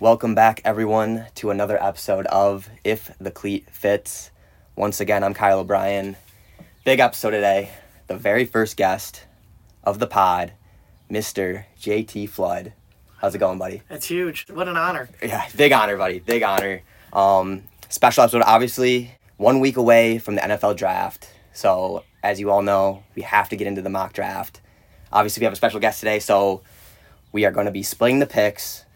Welcome back, everyone, to another episode of If the Cleat Fits. Once again, I'm Kyle O'Brien. Big episode today. The very first guest of the pod, Mr. JT Flood. How's it going, buddy? That's huge. What an honor. Yeah, big honor, buddy. Big honor. Um, special episode, obviously, one week away from the NFL draft. So, as you all know, we have to get into the mock draft. Obviously, we have a special guest today, so we are going to be splitting the picks.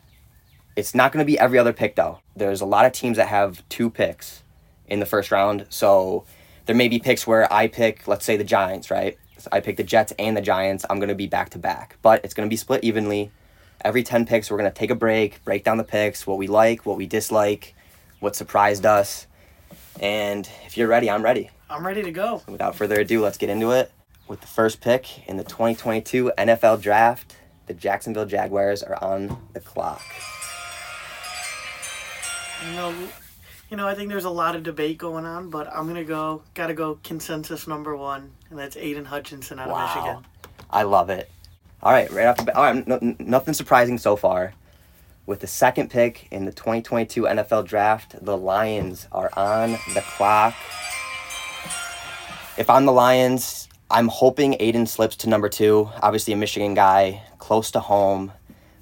It's not going to be every other pick, though. There's a lot of teams that have two picks in the first round. So, there may be picks where I pick, let's say, the Giants, right? So I pick the Jets and the Giants. I'm going to be back to back, but it's going to be split evenly. Every 10 picks, we're going to take a break, break down the picks, what we like, what we dislike, what surprised us. And if you're ready, I'm ready. I'm ready to go. Without further ado, let's get into it. With the first pick in the 2022 NFL Draft, the Jacksonville Jaguars are on the clock. You know, you know, I think there's a lot of debate going on, but I'm gonna go. Gotta go consensus number one, and that's Aiden Hutchinson out of Michigan. I love it. All right, right off the bat. All right, no, nothing surprising so far. With the second pick in the 2022 NFL Draft, the Lions are on the clock. If I'm the Lions, I'm hoping Aiden slips to number two. Obviously, a Michigan guy, close to home.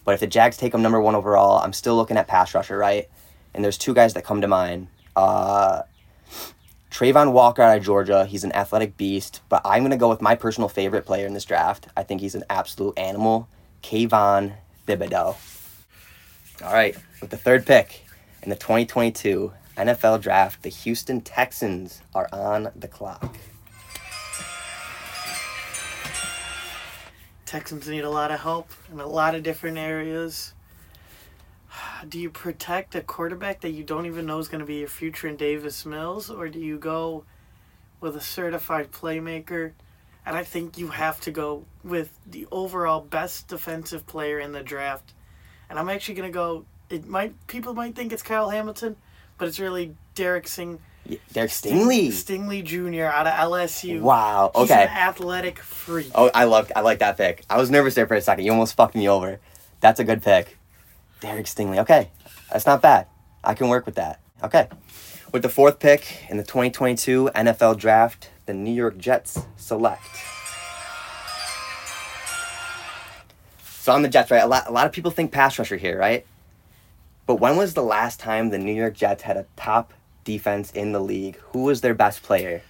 But if the Jags take him number one overall, I'm still looking at pass rusher, right? And there's two guys that come to mind. Uh, Travon Walker out of Georgia, he's an athletic beast, but I'm going to go with my personal favorite player in this draft. I think he's an absolute animal, Kayvon Thibodeaux. All right, with the third pick in the 2022 NFL Draft, the Houston Texans are on the clock. Texans need a lot of help in a lot of different areas. Do you protect a quarterback that you don't even know is going to be your future in Davis Mills, or do you go with a certified playmaker? And I think you have to go with the overall best defensive player in the draft. And I'm actually going to go. It might people might think it's Kyle Hamilton, but it's really Derek Sing. Derek Stingley. Stingley Jr. out of LSU. Wow. He's Okay. an athletic freak. Oh, I love I like that pick. I was nervous there for a second. You almost fucked me over. That's a good pick. Derek Stingley. Okay. That's not bad. I can work with that. Okay. With the fourth pick in the 2022 NFL Draft, the New York Jets select. So I'm the Jets, right? A lot, a lot of people think pass rusher here, right? But when was the last time the New York Jets had a top defense in the league? Who was their best player?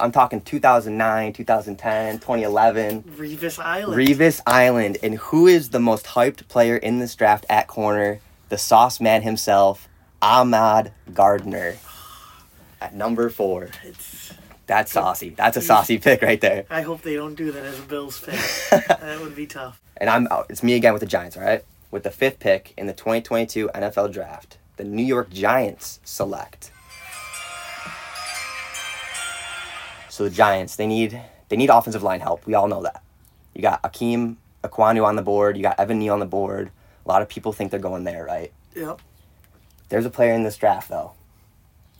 I'm talking 2009, 2010, 2011. Revis Island. Revis Island. And who is the most hyped player in this draft at corner? The sauce man himself, Ahmad Gardner. At number four. It's, That's saucy. That's a saucy pick right there. I hope they don't do that as a Bills pick. that would be tough. And I'm out. it's me again with the Giants, all right? With the fifth pick in the 2022 NFL Draft, the New York Giants select. So the Giants, they need they need offensive line help. We all know that. You got Ikem Ekwonu on the board. You got Evan Neal on the board. A lot of people think they're going there, right? Yep. There's a player in this draft though.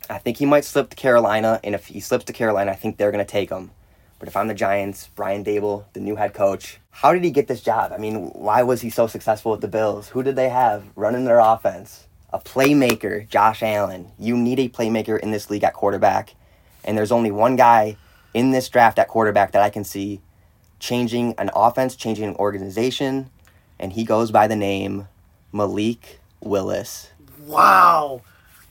I think he might slip to Carolina, and if he slips to Carolina, I think they're gonna take him. But if I'm the Giants, Brian Daboll, the new head coach, how did he get this job? I mean, why was he so successful with the Bills? Who did they have running their offense? A playmaker, Josh Allen. You need a playmaker in this league at quarterback, and there's only one guy in this draft at quarterback that I can see changing an offense, changing an organization, and he goes by the name Malik Willis Wow.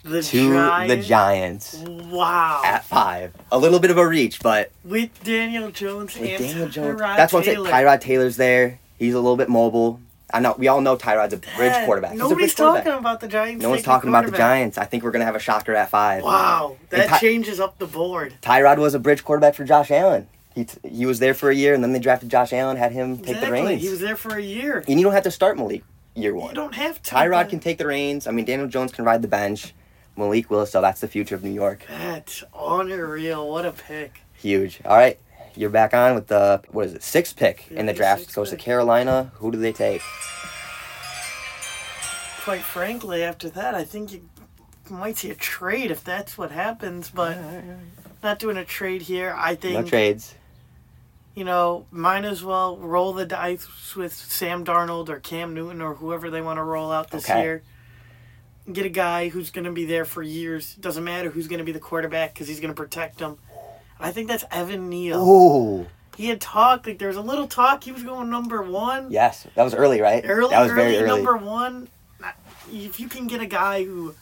The to Giants. the Giants Wow. at five. A little bit of a reach, but With Daniel Jones with and Daniel Jones, Tyrod that's what I'm saying. Tyrod Taylor's there. He's a little bit mobile. I know we all know Tyrod's a bridge Dad, quarterback. He's a Nobody's bridge quarterback. talking about the Giants. No one's talking about the. Giants. I think we're gonna have a shocker at five. Wow. That Ty- changes up the board. Tyrod was a bridge quarterback for Josh Allen. He t- he was there for a year, and then they drafted Josh Allen, had him take the reins. He was there for a year. and you don't have to start Malik year one. You don't have to. Tyrod but can take the reins. I mean, Daniel Jones can ride the bench. Malik Willis, so that's the future of New York. That's unreal. What a pick. Huge. All right, you're back on with the what is it? Sixth pick Yeah, in the the draft. sixth Goes to. Carolina. Who do they take? Quite frankly, after that, I think you might see a trade if that's what happens, but not doing a trade here. I think No trades. you know, might as well roll the dice with Sam Darnold or Cam Newton or whoever they want to roll out this Okay. year. get a guy who's going to be there for years. Doesn't matter who's going to be the quarterback because he's going to protect him. I think that's Evan Neal. Oh. He had talked like there was a little talk. He was going number one. Yes, that was early, right? Early, that was early, very early. number one. If you can get a guy who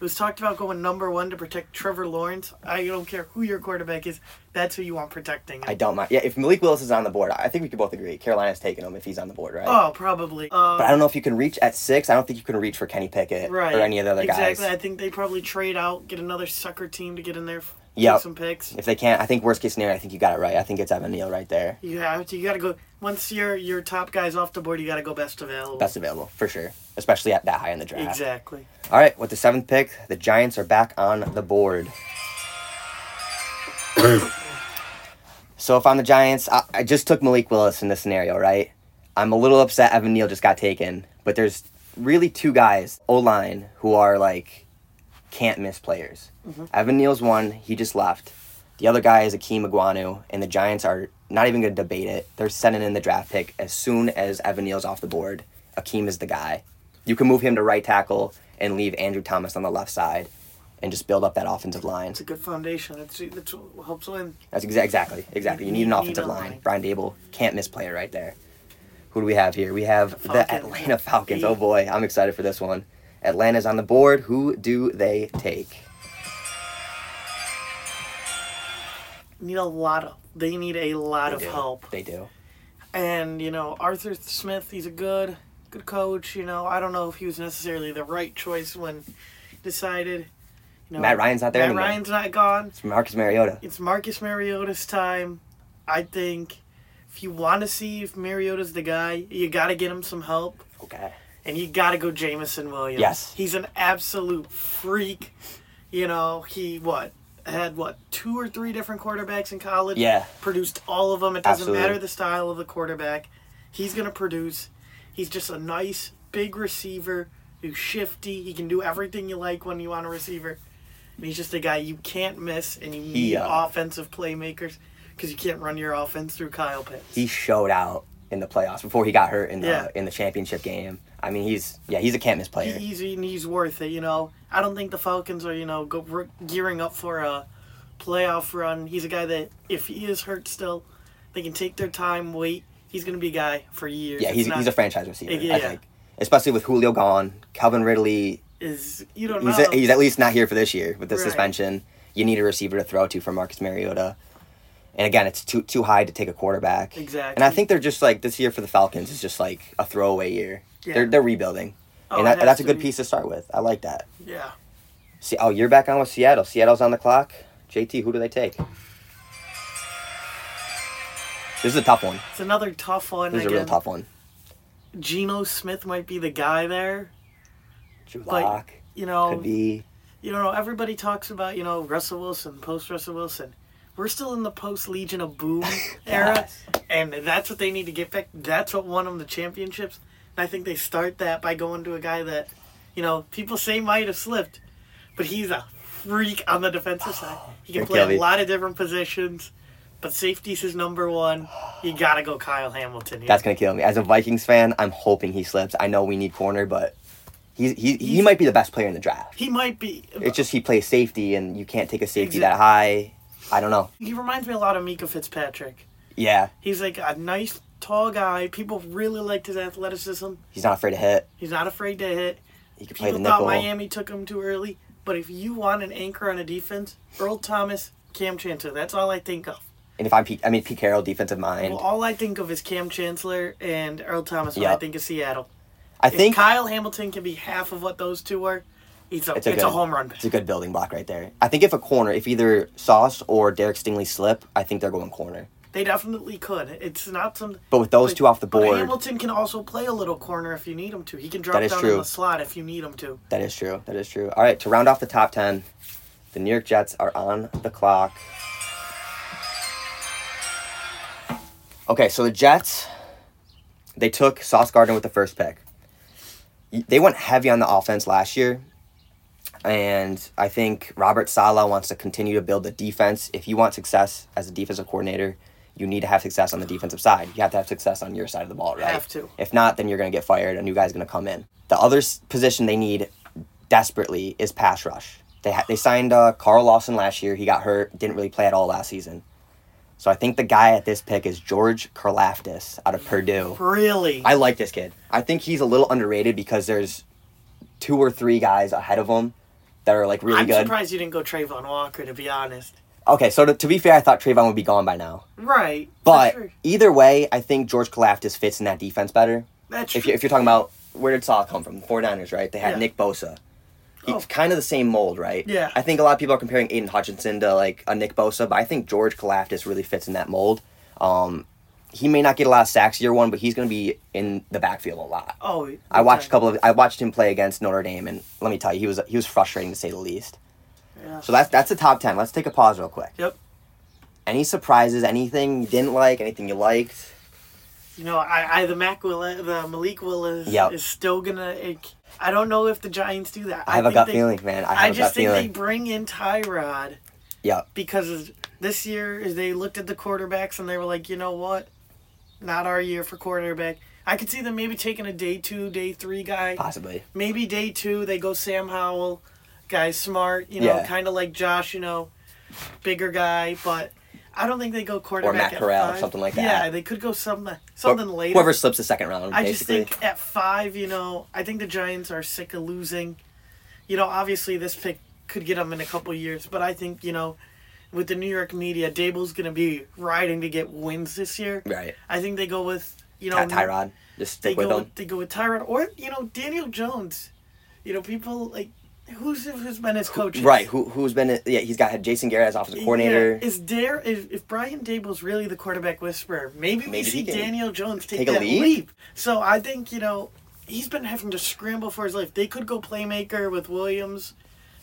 was talked about going number one to protect Trevor Lawrence, I don't care who your quarterback is. That's who you want protecting. I don't mind. Yeah, if Malik Willis is on the board, I think we could both agree. Carolina's taking him if he's on the board, right? Oh, probably. Uh, But I don't know if you can reach at six. I don't think you can reach for Kenny Pickett right. or any of the other guys. exactly. I think they probably trade out, get another sucker team to get in there, take some picks. If they can't, I think worst case scenario, I think you got it right. I think it's Evan Neal right there. You have to. You got to go. Once your your top guys off the board, you got to go best available. Best available, for sure. Especially at that high in the draft. Exactly. All right, with the seventh pick, the Giants are back on the board. so if I'm the Giants, I, I just took Malik Willis in this scenario, right? I'm a little upset Evan Neal just got taken, but there's really two guys, O line, who are like can't miss players. Mm-hmm. Evan Neal's one, he just left. The other guy is Ikem Ekwonu, and the Giants are not even going to debate it. They're sending in the draft pick as soon as Evan Neal's off the board. Ikem is the guy. You can move him to right tackle and leave Andrew Thomas on the left side and just build up that offensive line. It's a good foundation. It's that's what helps win. That's exa- exactly, exactly. You need an You need offensive a line. line. Brian Daboll can't miss player right there. Who do we have here? We have the. Atlanta Falcons. Oh boy, I'm excited for this one. Atlanta's on the board. Who do they take? Need a lot of. They need a lot They of do. help. They do. And you know Arthur Smith, he's a good good coach. You know I don't know if he was necessarily the right choice when decided. You know, Matt Ryan's not there Matt anymore. Ryan's not gone. It's Marcus Mariota. It's Marcus Mariota's time. I think if you want to see if Mariota's the guy, you got to get him some help. Okay. And you got to go Jameson Williams. Yes. He's an absolute freak. You know, he, what, had, what, two or three different quarterbacks in college? Yeah. Produced all of them. It doesn't Absolutely. matter the style of the quarterback. He's to produce. He's just a nice, big receiver who's shifty. He can do everything you like when you want a receiver. And he's just a guy you can't miss, and you need uh, offensive playmakers because you can't run your offense through Kyle Pitts. He showed out in the playoffs before he got hurt in the Yeah. in the championship game. I mean, he's yeah, he's a can't miss player. He's he's worth it. You know, I don't think the Falcons are you know go gearing up for a playoff run. He's a guy that if he is hurt still, they can take their time, wait. He's gonna be a guy for years. yeah, he's not- he's a franchise receiver. Yeah. I think, especially with Julio gone, Calvin Ridley. is you don't He's know. he's at least not here for this year with the Right. suspension. You need a receiver to throw to for Marcus Mariota. And again, it's too too high to take a quarterback. Exactly. And I think they're just like this year for the Falcons is just like a throwaway year. Yeah. They're they're rebuilding, Oh, and that, that's a good be. piece to start with. I like that. yeah. See, oh, you're back on with Seattle. Seattle's on the clock. JT, who do they take? This is a tough one. It's another tough one. This is a real tough one. Geno Smith might be the guy there. Drew Like, You know, could be. you know, everybody talks about, you know, Russell Wilson, post Russell Wilson. We're still in the post Legion of Boom era, Yes. and that's what they need to get back. That's what won them the championships. And I think they start that by going to a guy that, you know, people say might have slipped, but he's a freak on the defensive side. He can play kill a lot of different positions, but safety's his number one. You gotta go Kyle Hamilton. Here. That's gonna kill me. As a Vikings fan, I'm hoping he slips. I know we need corner, but he's he he might be the best player in the draft. he might be. It's just he plays safety, and you can't take a safety that high. I don't know. he reminds me a lot of Minkah Fitzpatrick. Yeah, He's like a nice, tall guy. People really liked his athleticism. he's not afraid to hit. He's not afraid to hit. He can play People the thought nickel. Miami took him too early, but if you want an anchor on a defense, Earl Thomas, Kam Chancellor. That's all I think of. And if I'm Pete, I mean Pete Carroll, defensive mind. Well, all I think of is Kam Chancellor and Earl Thomas when I think of Seattle. I If think Kyle Hamilton can be half of what those two were, he's a, It's it's a a, good- home run. it's a good building block right there. I think if a corner, if either Sauce or Derek Stingley slip, I think they're going corner. They definitely could. It's not some. But with those but- two off the board, Hamilton can also play a little corner if you need him to. He can drop down true. in the slot if you need him to. that is true. That is true. All right, to round off the top ten, the New York Jets are on the clock. Okay, so the Jets, they took Sauce Gardner with the first pick. They went heavy on the offense last year, and I think Robert Saleh wants to continue to build the defense. If you want success as a defensive coordinator, you need to have success on the defensive side. You have to have success on your side of the ball, right? Have to. If not, then you're going to get fired. A new guy's going to come in. The other position they need desperately is pass rush. They ha- they signed uh, Carl Lawson last year. He got hurt, didn't really play at all last season. So I think the guy at this pick is George Karlaftis out of Purdue. Really? I like this kid. I think he's a little underrated because there's two or three guys ahead of him that are like really I'm good. surprised you didn't go Travon Walker, to be honest. Okay, so to, to be fair, I thought Travon would be gone by now. Right. But sure. either way, I think George Karlaftis fits in that defense better. that's If, you, if you're talking about where did Saw come from? 49ers, right? They had Yeah. Nick Bosa. He's Oh. kind of the same mold, right? Yeah. I think a lot of people are comparing Aiden Hutchinson to like a Nick Bosa, but I think George Karlaftis really fits in that mold. Um, he may not get a lot of sacks year one, but he's going to be in the backfield a lot. oh, I watched a couple of I watched him play against Notre Dame, and let me tell you, he was he was frustrating to say the least. Yeah. So that's that's the top ten. Let's take a pause real quick. Yep. Any surprises? Anything you didn't like? Anything you liked? You know, I, I the Mac Will, the Malik Willis Yep. is still gonna. It, I don't know if the Giants do that. I have a gut they- feeling, man. I I, have a gut just think they bring in Tyrod Yeah. because this year they looked at the quarterbacks and they were like, you know what, not our year for quarterback. I could see them maybe taking a day two, day three guy. Possibly. Maybe day two they go Sam Howell, guy smart, you know, Yeah. kind of like Josh, you know, bigger guy, but. I don't think they go quarterback Matt at Corral or five. something like that. Yeah, that. they could go something something later. Whoever slips the second round, I just basically. think at five, you know, I think the Giants are sick of losing. You know, obviously this pick could get them in a couple years, but I think you know, with the New York media, Daboll's going to be riding to get wins this year. right. I think they go with you know Ty- Tyrod. Just They stick with go him. with, they go with Tyrod or you know Daniel Jones. You know, people like who's who's been his coach? Right. Who who's been? Yeah, he's got had Jason Garrett as offensive coordinator. Is there if, if Brian Daboll's really the quarterback whisperer, maybe, we Maybe see Daniel Jones take, take a that leap? leap. So I think you know he's been having to scramble for his life. They could go playmaker with Williams.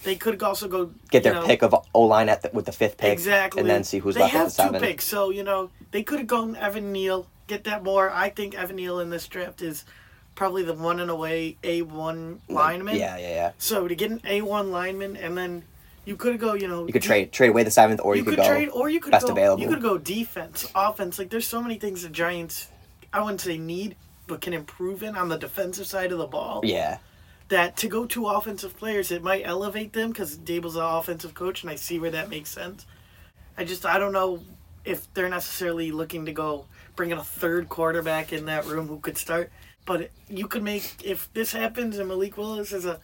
They could also go Get their know, pick of O line at the, with the fifth pick. exactly, And then see who's they left at have the seven. two picks, so you know they could have gone Evan Neal. Get that more. I think Evan Neal in this draft is probably the one and away a one lineman. Yeah, yeah, yeah. So to get an a one lineman and then you could go, you know, You could trade trade away the seventh, or you, you could, could go trade, or you could best go. available. You could go defense, offense. Like there's so many things the Giants, I wouldn't say need, but can improve in on the defensive side of the ball. Yeah. That to go to offensive players, it might elevate them because Daboll's an offensive coach, and I see where that makes sense. I just I don't know if they're necessarily looking to go bring in a third quarterback in that room who could start. But you could make if this happens and Malik Willis is a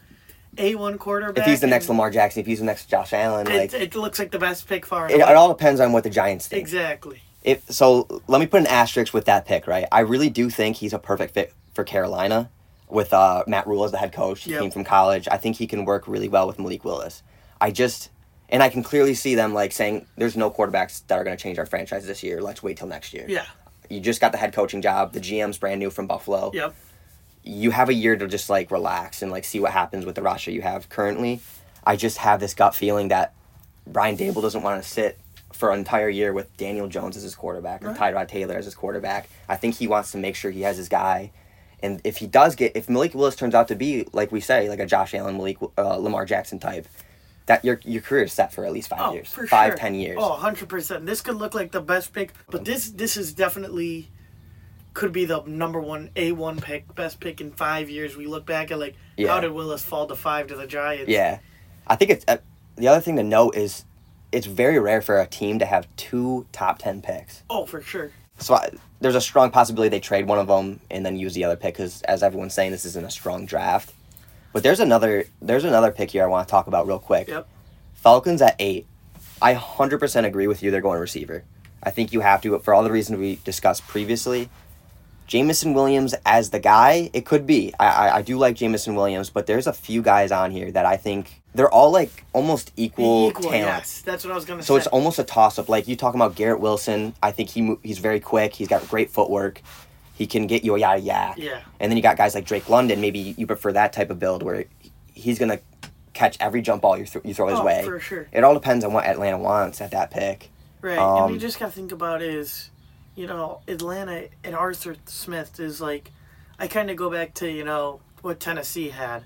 A one quarterback. If he's the next Lamar Jackson, if he's the next Josh Allen, like it, it looks like the best pick far. it, it all depends on what the Giants think. exactly. If so, let me put an asterisk with that pick. Right, I really do think he's a perfect fit for Carolina, with uh, Matt Rhule as the head coach. He Yep. came from college. I think he can work really well with Malik Willis. I just, and I can clearly see them like saying, "There's no quarterbacks that are going to change our franchise this year. Let's wait till next year." Yeah. You just got the head coaching job. The GM's brand new from Buffalo. Yep. you have a year to just like relax and like see what happens with the roster you have currently. I just have this gut feeling that Brian Daboll doesn't want to sit for an entire year with Daniel Jones as his quarterback or Right. Tyrod Taylor as his quarterback. I think he wants to make sure he has his guy. And if he does get, if Malik Willis turns out to be like we say, like a Josh Allen, Malik, uh, Lamar Jackson type, that your your career is set for at least five Oh, years, five sure. ten years. Oh, 100%. This could look like the best pick, but this this is definitely could be the number one A1 pick, best pick in 5 years. We look back at like Yeah. how did Willis fall to 5 to the Giants? Yeah, I think it's uh, the other thing to note is it's very rare for a team to have two top ten picks. Oh, for sure. So I, there's a strong possibility they trade one of them and then use the other pick because, as everyone's saying, this isn't a strong draft. But there's another there's another pick here I want to talk about real quick. Yep. Falcons at eight. I hundred percent agree with you. They're going receiver. I think you have to but for all the reasons we discussed previously. Jameson Williams as the guy, it could be. I, I, I do like Jameson Williams, but there's a few guys on here that I think they're all like almost equal, Equal, talent. yes. That's what I was going to So say. So it's almost a toss up. Like you talking about Garrett Wilson, I think he he's very quick. He's got great footwork. He can get you a yada YAC. Yeah. And then you got guys like Drake London. Maybe you prefer that type of build where he's gonna catch every jump ball you, th- you throw his Oh, way. for sure. It all depends on what Atlanta wants at that pick. Right, and Um, you just got to think about is, you know, Atlanta and Arthur Smith is like, I kind of go back to you know what Tennessee had.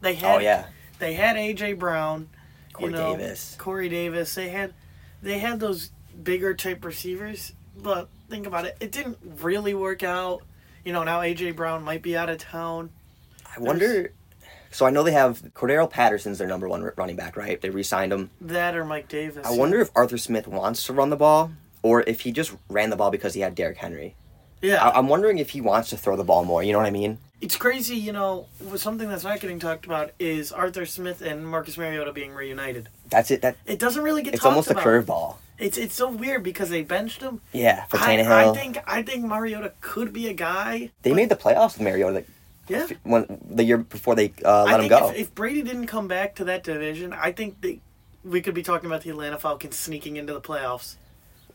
They had Oh yeah, they had AJ Brown, Corey you know, Davis. Corey Davis. They had they had those bigger type receivers, but think about it, it didn't really work out. You know, now AJ Brown might be out of town. I wonder. So I know they have Cordarrelle Patterson's their number one running back, right? They re-signed him. That or Mike Davis. I wonder if Arthur Smith wants to run the ball or if he just ran the ball because he had Derrick Henry. Yeah, I- I'm wondering if he wants to throw the ball more. You know what I mean? it's crazy. You know, something that's not getting talked about is Arthur Smith and Marcus Mariota being reunited. That's it. That It doesn't really get. it's almost a curveball. It's it's so weird because they benched him. Yeah, for I, Tannehill. I think I think Mariota could be a guy. they but- made the playoffs with Mariota like, yeah. when the year before they uh, let him go. If, if Brady didn't come back to that division, I think they, we could be talking about the Atlanta Falcons sneaking into the playoffs.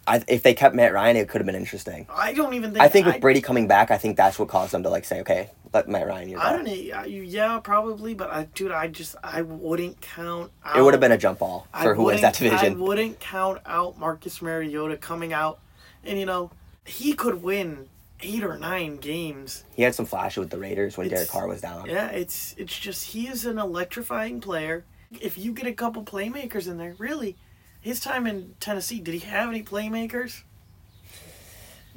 I, if they kept Matt Ryan, it could have been interesting. I don't even think. I think with I, Brady coming back, I think that's what caused them to like say, okay, let Matt Ryan use I don't know. I- Yeah, probably, but I, dude, I just I wouldn't count. Out, It would have been a jump ball I for who wins that division. I wouldn't count out Marcus Mariota coming out, and you know, he could win eight or nine games. He had some flashes with the Raiders when It's- Derek Carr was down. Yeah, it's it's just he is an electrifying player. If you get a couple playmakers in there, really, his time in Tennessee, did he have any playmakers?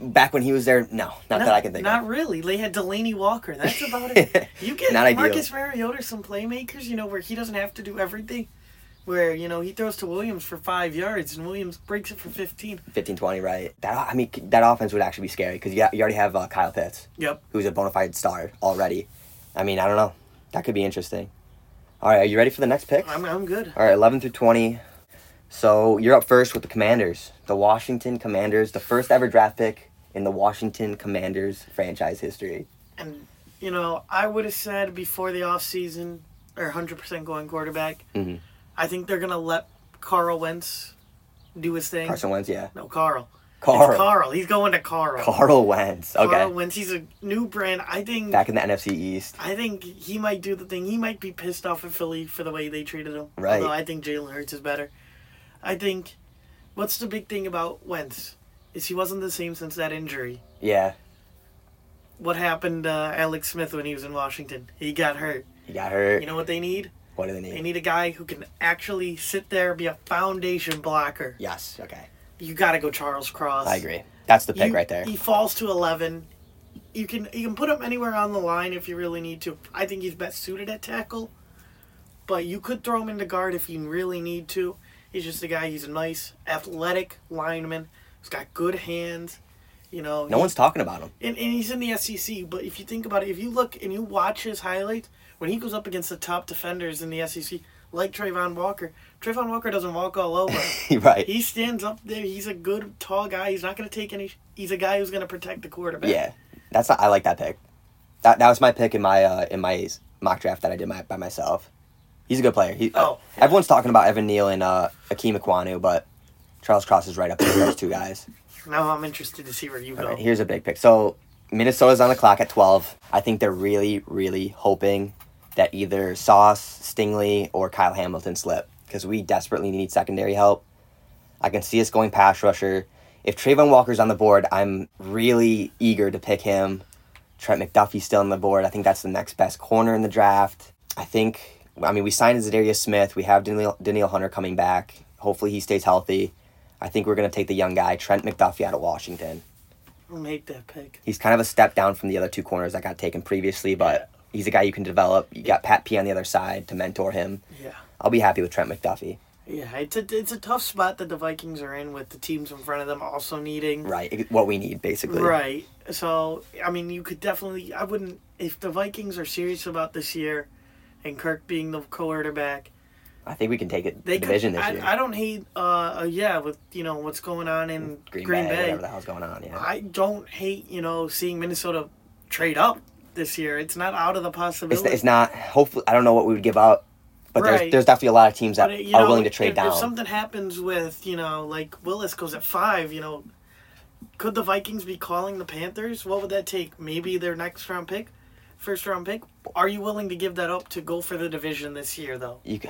Back when he was there, no, not that I can think Not of. Not really. They had Delanie Walker. That's about it. You get Not. Marcus Mariota some playmakers, you know, where he doesn't have to do everything. Where, you know, he throws to Williams for five yards and Williams breaks it for 15. 15, 20, right? That I mean, that offense would actually be scary because you, you already have uh, Kyle Pitts, Yep. who's a bona fide star already. I mean, I don't know. That could be interesting. All right, are you ready for the next pick? I'm, I'm good. All right, 11 through 20. So you're up first with the Commanders, the Washington Commanders, the first ever draft pick in the Washington Commanders franchise history. And, you know, I would have said before the offseason, or 100% going quarterback, Mhm. I think they're going to let Carl Wentz do his thing. Carson Wentz, yeah. No, Carl. Carl. It's Carl. He's going to Carl. Carl Wentz. Okay. Carl Wentz. He's a new brand. I think. Back in the NFC East. I think he might do the thing. He might be pissed off at Philly for the way they treated him. Right. Although I think Jalen Hurts is better. I think. What's the big thing about Wentz? Is he wasn't the same since that injury. Yeah, What happened to uh, Alex Smith when he was in Washington? He got hurt. he got hurt. You know what they need? what do they need? They need? a guy who can actually sit there be a foundation blocker. Yes, okay. You got to go Charles Cross. I agree. That's the pick You- right there. He falls to eleven. You can you can put him anywhere on the line if you really need to. I think he's best suited at tackle, but you could throw him into guard if you really need to. He's just a guy. He's a nice, athletic lineman. He's got good hands. You know. No he- one's talking about him. and, and he's in the SEC. But if you think about it, if you look and you watch his highlights when he goes up against the top defenders in the SEC, like Travon Walker, Travon Walker doesn't walk all over. right. He stands up there. He's a good tall guy. He's not going to take any. He's a guy who's going to protect the quarterback. Yeah, that's not. I like that pick. That that was my pick in my uh, in my mock draft that I did my, by myself. He's a good player. He, Oh, uh, everyone's talking about Evan Neal and uh, Ikem Ekwonu, but Charles Cross is right up there with those two guys. Now I'm interested to see where you go. right, here's a big pick. So Minnesota's on the clock at 12. I think they're really, really hoping that either Sauce, Stingley, or Kyle Hamilton slip because we desperately need secondary help. I can see us going pass rusher. If Travon Walker's on the board, I'm really eager to pick him. Trent McDuffie's still on the board. I think that's the next best corner in the draft. I think, I mean, we signed Za'Darius Smith. We have Daniel, Danielle Hunter coming back. Hopefully he stays healthy. I think we're going to take the young guy, Trent McDuffie, out of Washington. I'll make that pick. He's kind of a step down from the other two corners that got taken previously, but he's a guy you can develop. You got Pat P on the other side to mentor him. Yeah. I'll be happy with Trent McDuffie. Yeah, it's a it's a tough spot that the Vikings are in with the teams in front of them also needing Right, what we need basically. Right. So I mean, you could definitely. I wouldn't if the Vikings are serious about this year, and Kirk being the quarterback. I think we can take it They the division could, this I, year. I don't hate. Uh, yeah, with you know what's going on in Green, Green, Bay, Bay. whatever the hell's going on. Yeah. I don't hate you know seeing Minnesota trade up this year. It's not out of the possibility. it's not. Hopefully, I don't know what we would give up, but there's Right. there's definitely a lot of teams that are know, willing to trade if, down. If something happens with you know like Willis goes at five, you know, could the Vikings be calling the Panthers? What would that take? Maybe their next round pick, first round pick. Are you willing to give that up to go for the division this year though? you,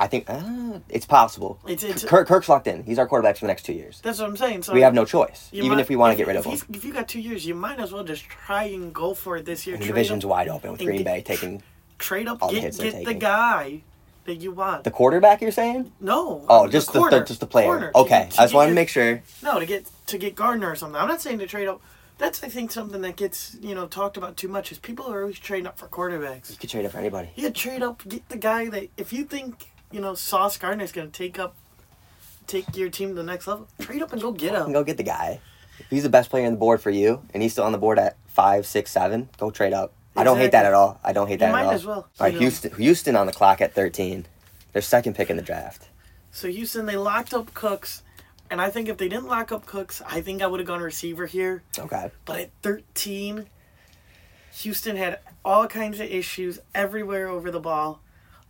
I think uh, it's possible. It's it's Kirk, Kirk's locked in. He's our quarterback for the next two years. that's what I'm saying. So We have no choice, even might- if we want to get rid of him. If you got two years, you might as well just try and go for it this year. The division's up, wide open with Green get- Bay taking trade up, all the get, get the guy that you want. the quarterback. You're saying? no. Oh, just the, corner, the just the player. corner, Okay, get- to I just get wanted to make sure. No, to get to get Gardner or something. I'm not saying to trade up That's I think something that gets you know talked about too much is people are always trading up for quarterbacks. You could trade up for anybody. You trade up, get the guy that if you think you know Sauce Gardner's gonna take up, take your team to the next level, trade up and go get him. go get the guy. If he's the best player on the board for you, and he's still on the board at five, six, seven, go trade up. I don't hate that at all. I don't hate You that might at all. as well, All right, know. Houston. Houston on the clock at thirteen. Their second pick in the draft. So Houston, they locked up Cooks, and I think if they didn't lock up Cooks, I think I would have gone receiver here. Okay. But at 13, Houston had all kinds of issues everywhere over the ball.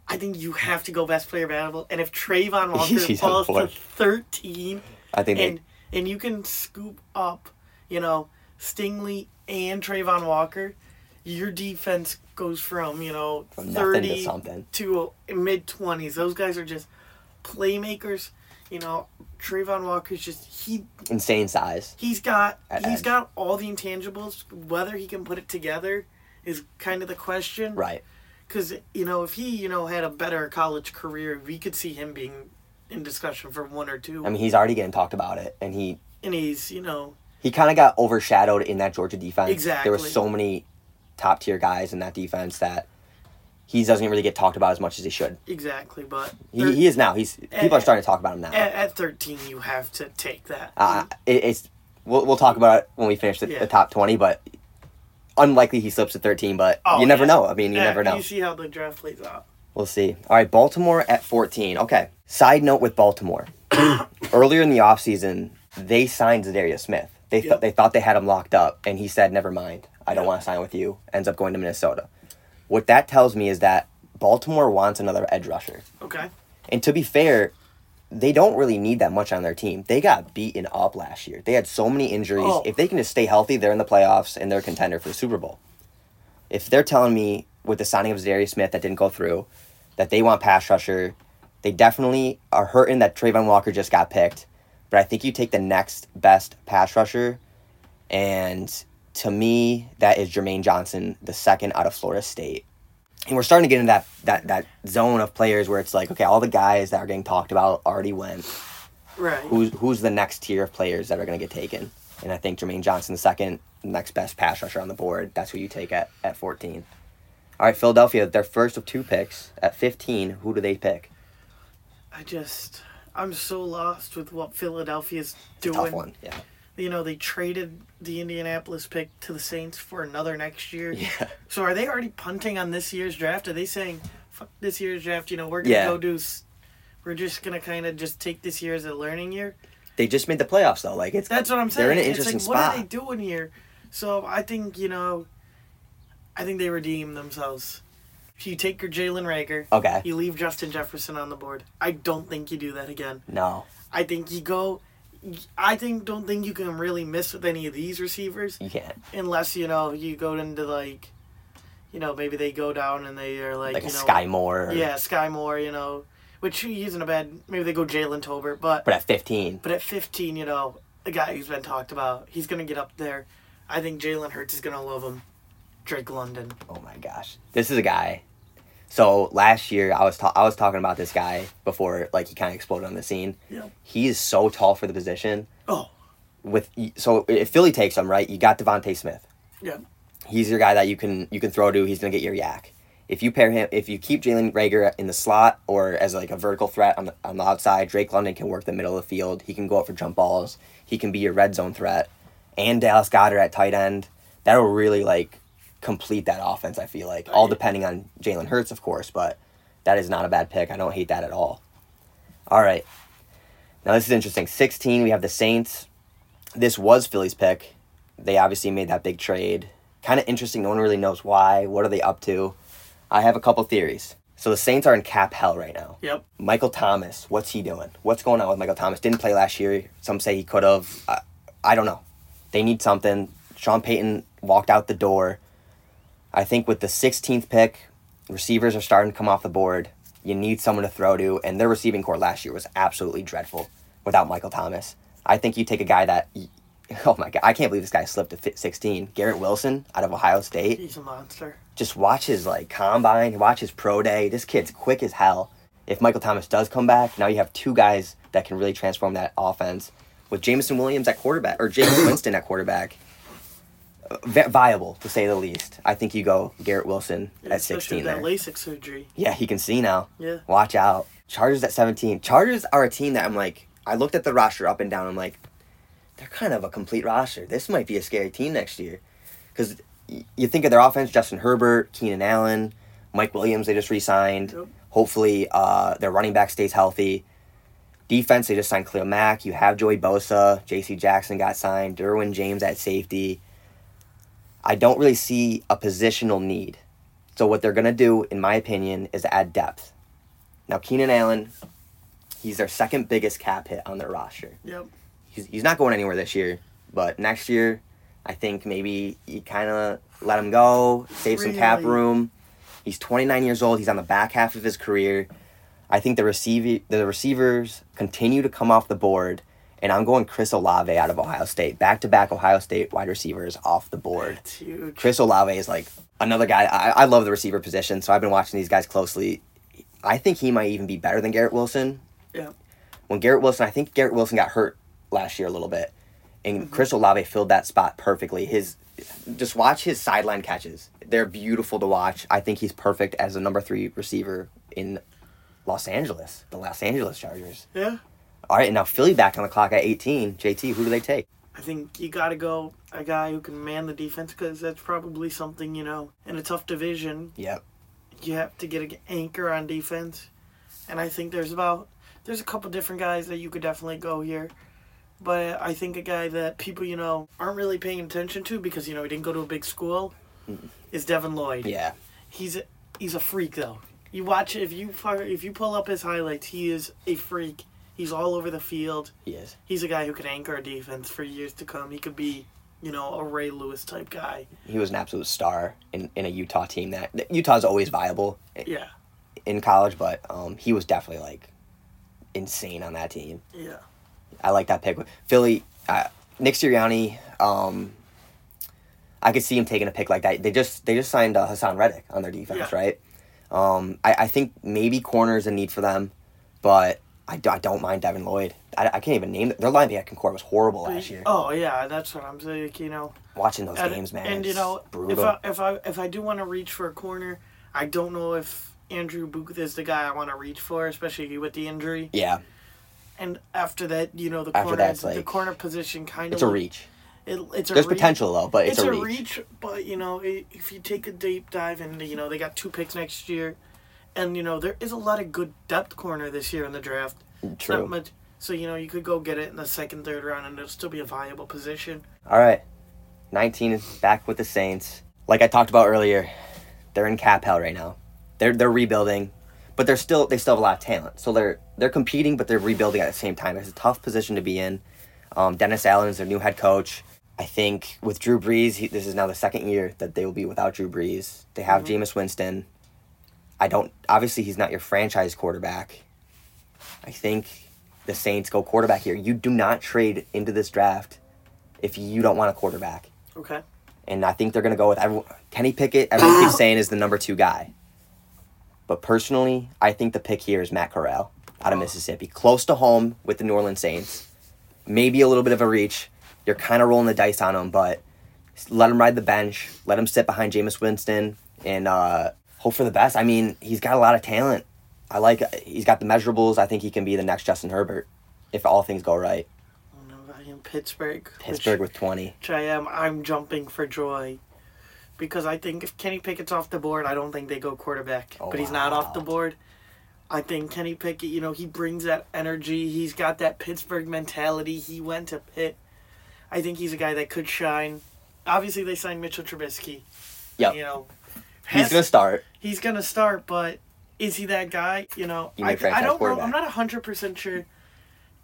I think you have to go best player available. And if Travon Walker falls to 13, I think and they, and you can scoop up, you know, Stingley and Travon Walker, your defense goes from, you know, From nothing to 30 something. to mid 20s. Those guys are just playmakers. You know, Travon Walker's just he insane size. he's got At he's got all the intangibles. Whether he can put it together is kind of the question. Right. Because you know, if he you know had a better college career, we could see him being in discussion for one or two. I mean, he's already getting talked about it, and he and he's you know he kind of got overshadowed in that Georgia defense. Exactly, there were so many top tier guys in that defense that he doesn't really get talked about as much as he should. exactly. But He, he is now. He's people are starting to talk about him now. at, at thirteen, you have to take that. Uh, it, it's we'll, we'll talk about it when we finish the, Yeah. the top twenty, but unlikely he slips to thirteen. But Oh, you never yeah. know. I mean, you Yeah, never know. You see how the draft plays out. We'll see. All right, Baltimore at 14. Okay. Side note with Baltimore. Earlier in the offseason, they signed Za'Darius Smith. They, th- Yep. they thought they had him locked up, and he said, never mind. I don't Yep. want to sign with you. Ends up going to Minnesota. What that tells me is that Baltimore wants another edge rusher. Okay. And to be fair, they don't really need that much on their team. They got beaten up last year. They had so many injuries. Oh. If they can just stay healthy, they're in the playoffs and they're a contender for the Super Bowl. If they're telling me with the signing of Za'Darius Smith that didn't go through, that they want pass rusher, they definitely are hurting that Travon Walker just got picked. But I think you take the next best pass rusher, and to me, that is Jermaine Johnson, the second out of Florida State and we're starting to get into that that that zone of players where it's like, okay, all the guys that are getting talked about already went. Right. Who's who's the next tier of players that are going to get taken? And I think Jermaine Johnson, the second next best pass rusher on the board. That's who you take at at fourteen. All right, Philadelphia, their first of two picks at fifteen. Who do they pick? I just I'm so lost with what Philadelphia's doing. Tough one. Yeah. You know, they traded the Indianapolis pick to the Saints for another next year. Yeah. So are they already punting on this year's draft? Are they saying, "Fuck this year's draft"? You know, we're gonna Yeah. go do. We're just gonna kind of just take this year as a learning year. They just made the playoffs though. Like it's That's what I'm saying. They're in an interesting like, what are they doing here? So I think you know, I think they redeem themselves. If you take your Jalen Reagor, Okay. you leave Justin Jefferson on the board. I don't think you do that again. No, I think you go. I think don't think you can really miss with any of these receivers you can't. unless you know you go into like, you know maybe they go down and they are like, Like you a know Skyy Moore. yeah Skyy Moore you know which he isn't a bad maybe they go Jalen Tolbert but But at fifteen, but at 15 you know a guy who's been talked about he's gonna get up there. I think Jalen Hurts is gonna love him. Drake London. Oh my gosh, this is a guy. So last year, I was ta- I was talking about this guy before, like he kind of exploded on the scene. Yep. He is so tall for the position. Oh With so if Philly takes him, right, you got DeVonta Smith. yeah. He's your guy that you can you can throw to. He's gonna get your YAC. If you pair him, if you keep Jalen Reagor in the slot or as like a vertical threat on the, on the outside, Drake London can work the middle of the field. He can go up for jump balls. He can be your red zone threat, and Dallas Goedert at tight end. That'll really like complete that offense. I feel like all depending on Jalen Hurts, of course, but that is not a bad pick. I don't hate that at all. All right, now this is interesting. Sixteen, we have the Saints. This was Philly's pick. They obviously made that big trade. Kind of interesting. No one really knows why. What are they up to? I have a couple theories. So the Saints are in cap hell right now. Yep. Michael Thomas, what's he doing? What's going on with Michael Thomas? Didn't play last year. Some say he could have. I, I don't know. They need something. Sean Payton walked out the door. I think with the 16th pick, receivers are starting to come off the board. You need someone to throw to, and their receiving core last year was absolutely dreadful without Michael Thomas. I think you take a guy that, oh my god, I can't believe this guy slipped to fi- 16. Garrett Wilson out of Ohio State He's a monster. just watch his like combine, watch his pro day. This kid's quick as hell. If Michael Thomas does come back, now you have two guys that can really transform that offense with Jameson Williams at quarterback or Jameis Winston at quarterback. Vi- viable to say the least. I think you go Garrett Wilson at Especially 16 that there. LASIK surgery. Yeah, he can see now. Yeah. Watch out. Chargers at 17. Chargers are a team that I'm like, I looked at the roster up and down. I'm like, they're kind of a complete roster. This might be a scary team next year. Because you think of their offense Justin Herbert, Keenan Allen, Mike Williams, they just re signed. Yep. Hopefully, uh, their running back stays healthy. Defense, they just signed Khalil Mack. You have Joey Bosa. J.C. Jackson got signed. Derwin James at safety. I don't really see a positional need. So, what they're going to do, in my opinion, is add depth. Now, Keenan Allen, he's their second biggest cap hit on their roster. Yep. He's, he's not going anywhere this year, but next year, I think maybe you kind of let him go, save some cap Really? room. He's 29 years old. He's on the back half of his career. I think the receiver, the receivers continue to come off the board, and I'm going Chris Olave out of Ohio State. Back to back Ohio State wide receivers off the board. Chris Olave is like another guy. I, I love the receiver position, so I've been watching these guys closely. I think he might even be better than Garrett Wilson. Yeah. When Garrett Wilson, I think Garrett Wilson got hurt last year a little bit, and mm-hmm. Chris Olave filled that spot perfectly. His just watch his sideline catches; they're beautiful to watch. I think he's perfect as a number three receiver in Los Angeles, the Los Angeles Chargers. Yeah. All right, and now Philly back on the clock at 18. JT, who do they take? I think you got to go a guy who can man the defense because that's probably something, you know, in a tough division, Yep. you have to get an anchor on defense. And I think there's about, there's a couple different guys that you could definitely go here. But I think a guy that people, you know, aren't really paying attention to because, you know, he didn't go to a big school is Devin Lloyd. Yeah. He's a, he's a freak though. You watch if you if you pull up his highlights, he is a freak. He's all over the field. He is. He's a guy who could anchor a defense for years to come. He could be, you know, a Ray Lewis type guy. He was an absolute star in, in a Utah team that Utah's always viable Yeah, in college, but um, he was definitely like insane on that team. yeah, I like that pick. Philly, uh, Nick Sirianni, um, I could see him taking a pick like that. They just they just signed uh, Haason Reddick on their defense, Yeah. right? Um, I, I think maybe corner is a need for them, but I, do, I don't mind Devin Lloyd. I, I can't even name it. Their linebacking core was horrible last mm. year. Oh yeah, that's what I'm saying. You know, Watching those and, games, man, and you know, if. I if I if I do want to reach for a corner, I don't know if Andrew Booth is the guy I want to reach for, especially with the injury. yeah, And after that, you know, the After corner that's the corner position kind of it's a reach. It, it's a There's reach. potential though, but it's, it's, a, a reach. reach, but you know, i if you take a deep dive and you know they got two picks next year, and you know there is a lot of good depth corner this year in the draft. True. Not much, so you know you could go get it in the second, third round, and it'll still be a viable position. All right, 19 is back with the Saints. Like I talked about earlier, they're in cap hell right now. They're they're rebuilding, but they're still they still have a lot of talent. So they're they're competing, but they're rebuilding at the same time. It's a tough position to be in. Um, Dennis Allen is their new head coach. I think with Drew Brees, he, this is now the second year that they will be without Drew Brees. They have Jameis Winston. I don't. Obviously, he's not your franchise quarterback. I think the Saints go quarterback here. You do not trade into this draft if you don't want a quarterback. Okay. And I think they're going to go with everyone. Kenny Pickett, everyone keeps saying is the number two guy. But personally, I think the pick here is Matt Corral out of Mississippi. Close to home with the New Orleans Saints. Maybe a little bit of a reach. You're kind of rolling the dice on him, but let him ride the bench. Let him sit behind Jameis Winston and uh, hope for the best. I mean, he's got a lot of talent. I like. He's got the measurables. I think he can be the next Justin Herbert if all things go right. Oh, no, I am Pittsburgh. Pittsburgh which, with twenty. which I am. I'm jumping for joy. Because I think if Kenny Pickett's off the board, I don't think they go quarterback. Oh, but he's not off the board. I think Kenny Pickett, you know, he brings that energy. He's got that Pittsburgh mentality. He went to Pitt. I think he's a guy that could shine. Obviously, they signed Mitchell Trubisky. Yeah. You know, He's gonna start. he's gonna start, but is he that guy? You know, You I, I don't know. I'm not hundred percent sure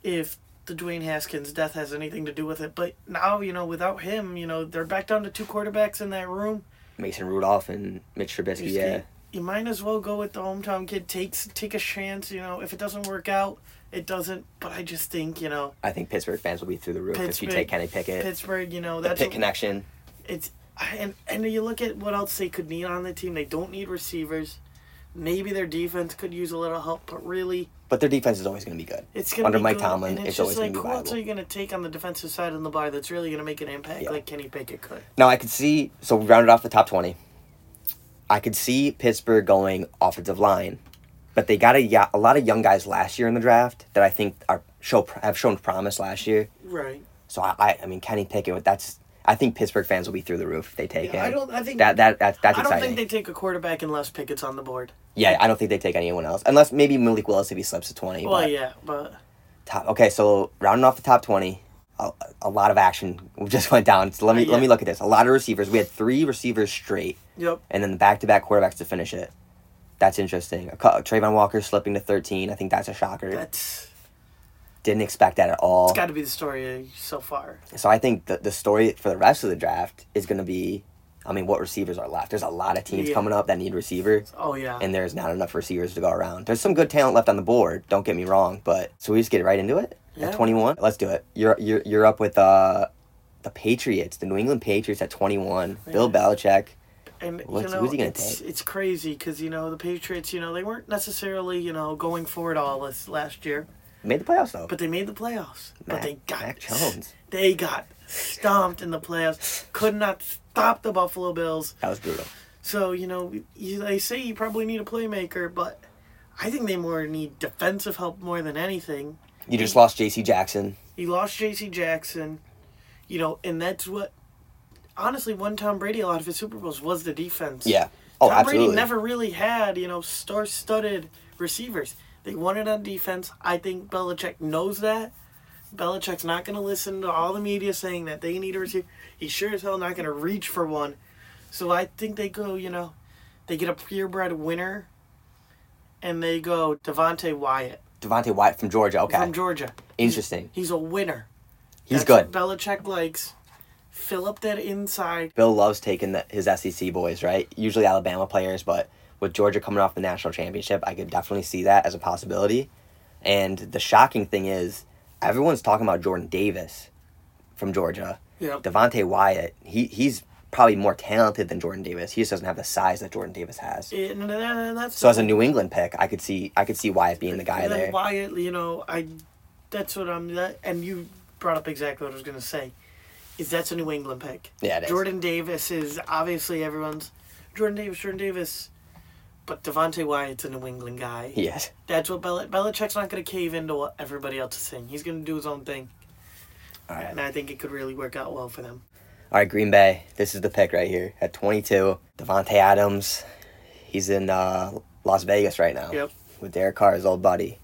if the Dwayne Haskins death has anything to do with it. But now, you know, without him, you know, they're back down to two quarterbacks in that room. Mason Rudolph and Mitch Trubisky. You Yeah. You might as well go with the hometown kid. Takes take a chance. You know, if it doesn't work out, it doesn't. But I just think you know, I think Pittsburgh fans will be through the roof if you take Kenny Pickett. Pittsburgh. You know, the that's Pitt a- connection. it's and and you look at what else they could need on the team. They don't need receivers. maybe their defense could use a little help, but really, But their defense is always going to be good. it's gonna Under be Mike good, Tomlin, it's it's, always just gonna like be who else are you gonna take on the defensive side of the bar that's really gonna make an impact Yeah. like Kenny Pickett could? Now I could see. So we rounded off the top twenty. I could see Pittsburgh going offensive line, but they got a a lot of young guys last year in the draft that I think are show have shown promise last year. Right. So I, I, I mean Kenny Pickett. That's I think Pittsburgh fans will be through the roof if they take Yeah, him. I don't. I think that that that's that's I don't think they take a quarterback unless Pickett's on the board. yeah, I don't think they take anyone else unless maybe Malik Willis if he slips to twenty. Well, but yeah, but top. Okay, so rounding off the top twenty, a, a lot of action just went down. So let me Uh, let me look at this. A lot of receivers. We had three receivers straight. yep. and then the back-to-back quarterbacks to finish it. That's interesting. A Travon Walker slipping to 13. I think that's a shocker. That's Didn't expect that at all. it's got to be the story so far. So I think the, the story for the rest of the draft is going to be, I mean, what receivers are left. There's a lot of teams Yeah. coming up that need receivers, Oh yeah. and there's not enough receivers to go around. There's some good talent left on the board. Don't get me wrong, but so we just get right into it Yeah. at 21. Let's do it. You're you're you're up with uh the Patriots, the New England Patriots at 21. Bill. Belichick. And What's- you know, who's he gonna it's, take? it's crazy because you know the Patriots. You know they weren't necessarily you know going for it all this last year, Made the playoffs though. but they made the playoffs. but they got Mac Jones. They got stomped in the playoffs. Could not stop the Buffalo Bills. That was brutal. So you know you, they say you probably need a playmaker, but I think they more need defensive help more than anything. You just lost J.C. Jackson. You lost J.C. Jackson, you know, and that's what. Honestly, won Tom Brady a lot of his Super Bowls was the defense. Yeah. Oh, Tom absolutely. Brady never really had, you know, star-studded receivers. They won it on defense. I think Belichick knows that. Belichick's not going to listen to all the media saying that they need a receiver. He's sure as hell not going to reach for one. So I think they go, you know, they get a purebred winner, and they go Devonte Wyatt Devonte Wyatt from Georgia. Okay. from Georgia. Interesting. He's a winner. He's That's good. Belichick likes. Fill up that inside. Bill loves taking the, his SEC boys, right? Usually Alabama players, but with Georgia coming off the national championship, I could definitely see that as a possibility. And the shocking thing is, everyone's talking about Jordan Davis from Georgia. Yep. Devonte Wyatt, he he's probably more talented than Jordan Davis. He just doesn't have the size that Jordan Davis has. And that- that's So as a New England pick, I could see I could see Wyatt being the guy And there. Wyatt, you know, I that's what I'm that and you brought up exactly what I was gonna say. Is that's a New England pick. Yeah, it is. Jordan Davis is obviously everyone's Jordan Davis, Jordan Davis. But Devonte Wyatt's a New England guy. Yes. That's what Bel- Belichick's not going to cave into what everybody else is saying. He's going to do his own thing. All right. And I think it could really work out well for them. All right, Green Bay. This is the pick right here at 22. Davante Adams. He's in uh, Las Vegas right now Yep. with Derek Carr, his old buddy.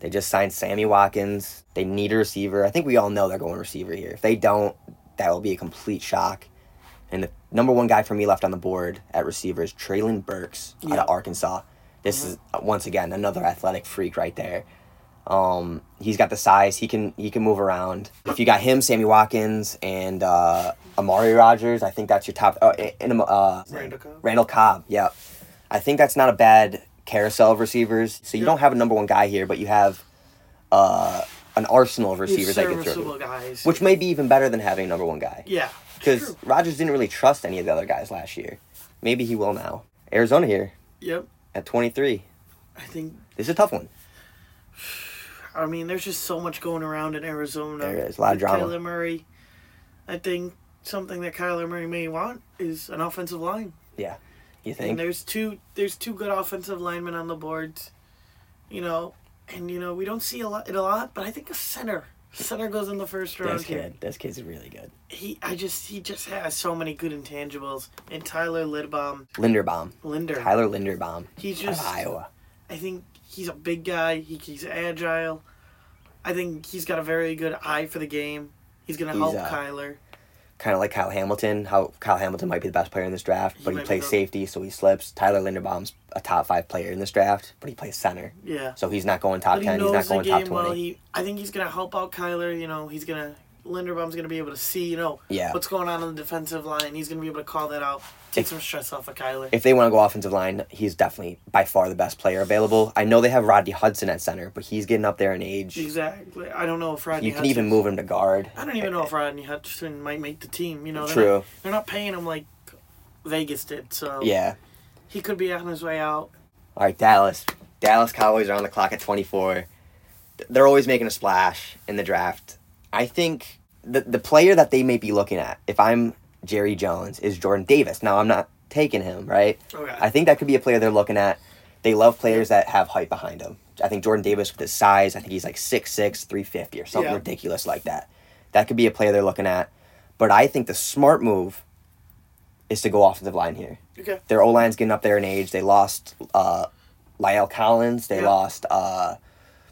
They just signed Sammy Watkins. They need a receiver. I think we all know they're going receiver here. If they don't, that will be a complete shock. And the number one guy for me left on the board at receiver is Treylon Burks out of Arkansas. This is uh, once again another athletic freak right there. Um, he's got the size. He can he can move around. If you got him, Sammy Watkins, and uh, Amari Rodgers, I think that's your top. Oh, and uh, Randall Cobb. Randall Cobb. Yeah, I think that's not a bad carousel of receivers. So you Yeah. don't have a number one guy here, but you have uh, an arsenal of receivers that can throw, guys. which may be even better than having a number one guy. yeah. Because. Rodgers didn't really trust any of the other guys last year. Maybe he will now. Arizona here Yep. at twenty three. I think This is a tough one. I mean, there's just so much going around in Arizona. There is, a lot of drama. Kyler Murray. I think something that Kyler Murray may want is an offensive line. Yeah. You think? And there's two there's two good offensive linemen on the boards. You know, and you know, we don't see a lot it a lot, but I think a center. Center goes in the first round This kid, this kid's really good. He I just he just has so many good intangibles. And Tyler Lidbaum, Linderbaum, Linder. Tyler Linderbaum, He's just Iowa. I think he's a big guy. He, he's agile. I think he's got a very good eye for the game. He's gonna He's, help uh, Kyler. Kind of like Kyle Hamilton. How Kyle Hamilton might be the best player in this draft, but he be plays safety, so he slips. Tyler Linderbaum's a top five player in this draft, but he plays center, Yeah. so he's not going top But he ten. He's not going top game well. twenty. He, I think he's gonna help out Kyler. You know, he's gonna Linderbaum's gonna be able to see. You know, Yeah. what's going on on the defensive line. He's gonna be able to call that out. Take If- some stress off of Kyler. If they want to go offensive line, he's definitely by far the best player available. I know they have Rodney Hudson at center, but he's getting up there in age. exactly. I don't know if Rodney. You can even move him to guard. I don't even know if Rodney Hudson might make the team. You know, they're True. Not, they're not paying him like Vegas did. So Yeah. he could be on his way out. All right, Dallas. Dallas Cowboys are on the clock at 24. They're always making a splash in the draft. I think the the player that they may be looking at, if I'm Jerry Jones, is Jordan Davis. Now I'm not taking him, right? Okay. I think that could be a player they're looking at. They love players that have height behind them. I think Jordan Davis with his size, I think he's like 6'6", 350 or something Yeah. ridiculous like that. That could be a player they're looking at. But I think the smart move is to go offensive line here. Okay. Their O line's getting up there in age. They lost uh, La'el Collins. They Yeah. lost uh,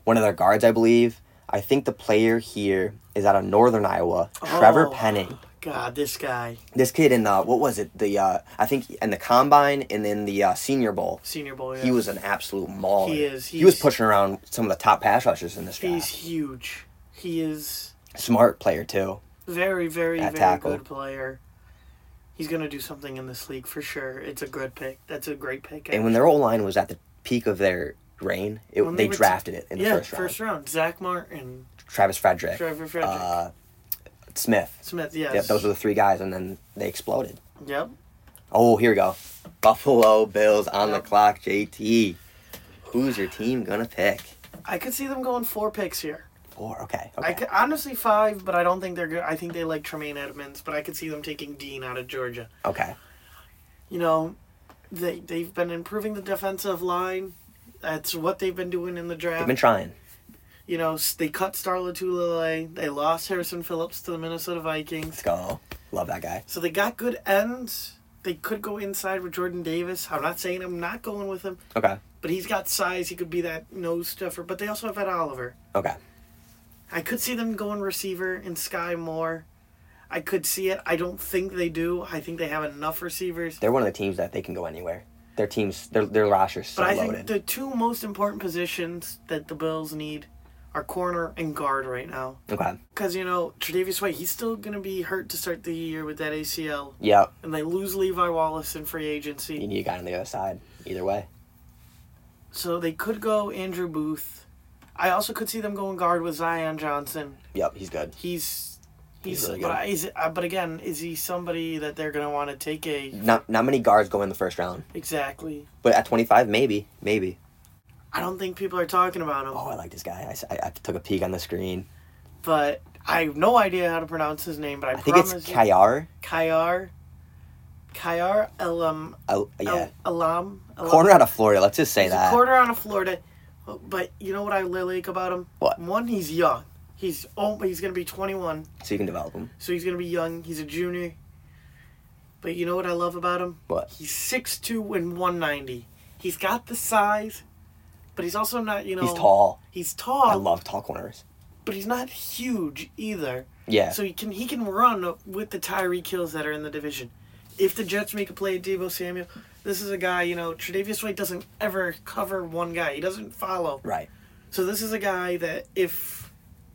one of their guards, I believe. I think the player here is out of Northern Iowa, Trevor Oh. Penning. God, this guy, This kid in the what was it? The uh, I think in the combine and in the uh, Senior Bowl, Senior Bowl. he was an absolute mauler. He is, He was pushing around some of the top pass rushers in this He's huge. He is Smart player too. very, very, At very tackle. good player. He's gonna do something in this league for sure. It's a good pick. That's a great pick. And when their O line was at the peak of their reign, it, When they, they were t- drafted it in the yeah, first round. first round. Zack Martin, Travis Frederick, Frederick, uh, Smith. Smith. Yes. Yep, those were the three guys, and then they exploded. Yep. Oh, here we go. Buffalo Bills on Yep. the clock. JT, who's your team gonna pick? I could see them going four picks here. Four. Okay. I could, honestly five, but I don't think they're good. I think they like Tremaine Edmunds, but I could see them taking Dean out of Georgia. Okay. You know, they they've been improving the defensive line. That's what they've been doing in the draft. They've been trying. you know, they cut Star Lotulelei. They lost Harrison Phillips to the Minnesota Vikings. Let's go. Love that guy. So they got good ends. They could go inside with Jordan Davis. I'm not saying I'm not going with him, Okay. but he's got size. He could be that nose stuffer. But they also have Ed Oliver. Okay. I could see them going receiver in Skyy Moore. I could see it. I don't think they do. I think they have enough receivers. They're one of the teams that they can go anywhere. Their teams, their their roster's so But I loaded. think the two most important positions that the Bills need are corner and guard right now. okay. Because, you know, Tre'Davious White, he's still going to be hurt to start the year with that ACL. Yep. And they lose Levi Wallace in free agency. You need a guy on the other side. Either way. So they could go Andrew Booth. I also could see them going guard with Zion Johnson. Yep. He's good. He's. He's really but. I- is uh, but again, is he somebody that they're gonna want to take a Not not many guards go in the first round, exactly? but at 25, maybe, maybe. I don't think people are talking about him, Oh, I like this guy. I took a peek on the screen. but I have no idea how to pronounce his name. But I, I think it's Kaiir. Kaiir, Kaiir Elam, Oh, yeah. El- Elam, Elam. Corner out of Florida. Let's just say He's that. quarter out of Florida, but you know what I like about him? What? One, he's young. He's oh, he's gonna be 21, so you can develop him. so he's gonna be young. He's a junior. But you know what I love about him? What? He's 6'2 and 190. He's got the size, but he's also not, you know. He's tall. He's tall, I love tall corners. but he's not huge either. Yeah. So he can he can run with the Tyreek Hills that are in the division. If the Jets make a play at Deebo Samuel, this is a guy, you know, Tre'Davious White doesn't ever cover one guy. He doesn't follow. Right. So this is a guy that if,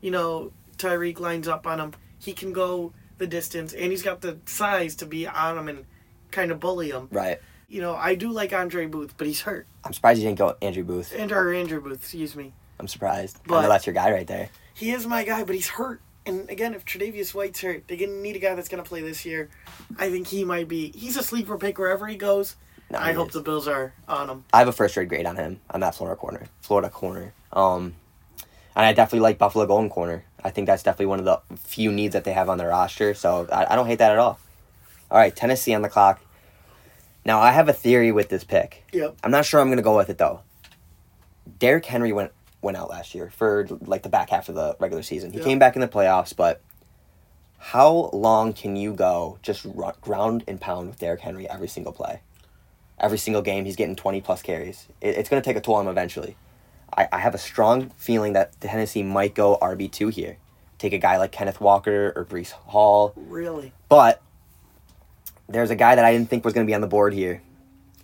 you know, Tyreek lines up on him, he can go the distance and he's got the size to be on him and kind of bully him. Right. You know, I do like Andre Booth, but he's hurt. I'm surprised you didn't go Andrew Booth. And or Andrew Booth, excuse me. I'm surprised. I But- know that's your guy right there. He is my guy, but he's hurt. And again, if Tre'Davious White's hurt, they're gonna need a guy that's gonna play this year. I think he might be. He's a sleeper pick wherever he goes. No, I hope is. the Bills are on him. I have a first rate grade on him on that Florida corner. Florida corner. Um, and I definitely like Buffalo Golden corner. I think that's definitely one of the few needs that they have on their roster. So I, I don't hate that at all. All right, Tennessee on the clock. Now I have a theory with this pick. Yep. I'm not sure I'm gonna go with it though. Derrick Henry went went out last year for like the back half of the regular season. He Yeah. came back in the playoffs, but how long can you go just ru- ground and pound with Derrick Henry every single play? Every single game, he's getting 20 plus carries. It, it's going to take a toll on him eventually. I, I have a strong feeling that Tennessee might go RB2 here. Take a guy like Kenneth Walker or Breece Hall. Really. But there's a guy that I didn't think was going to be on the board here.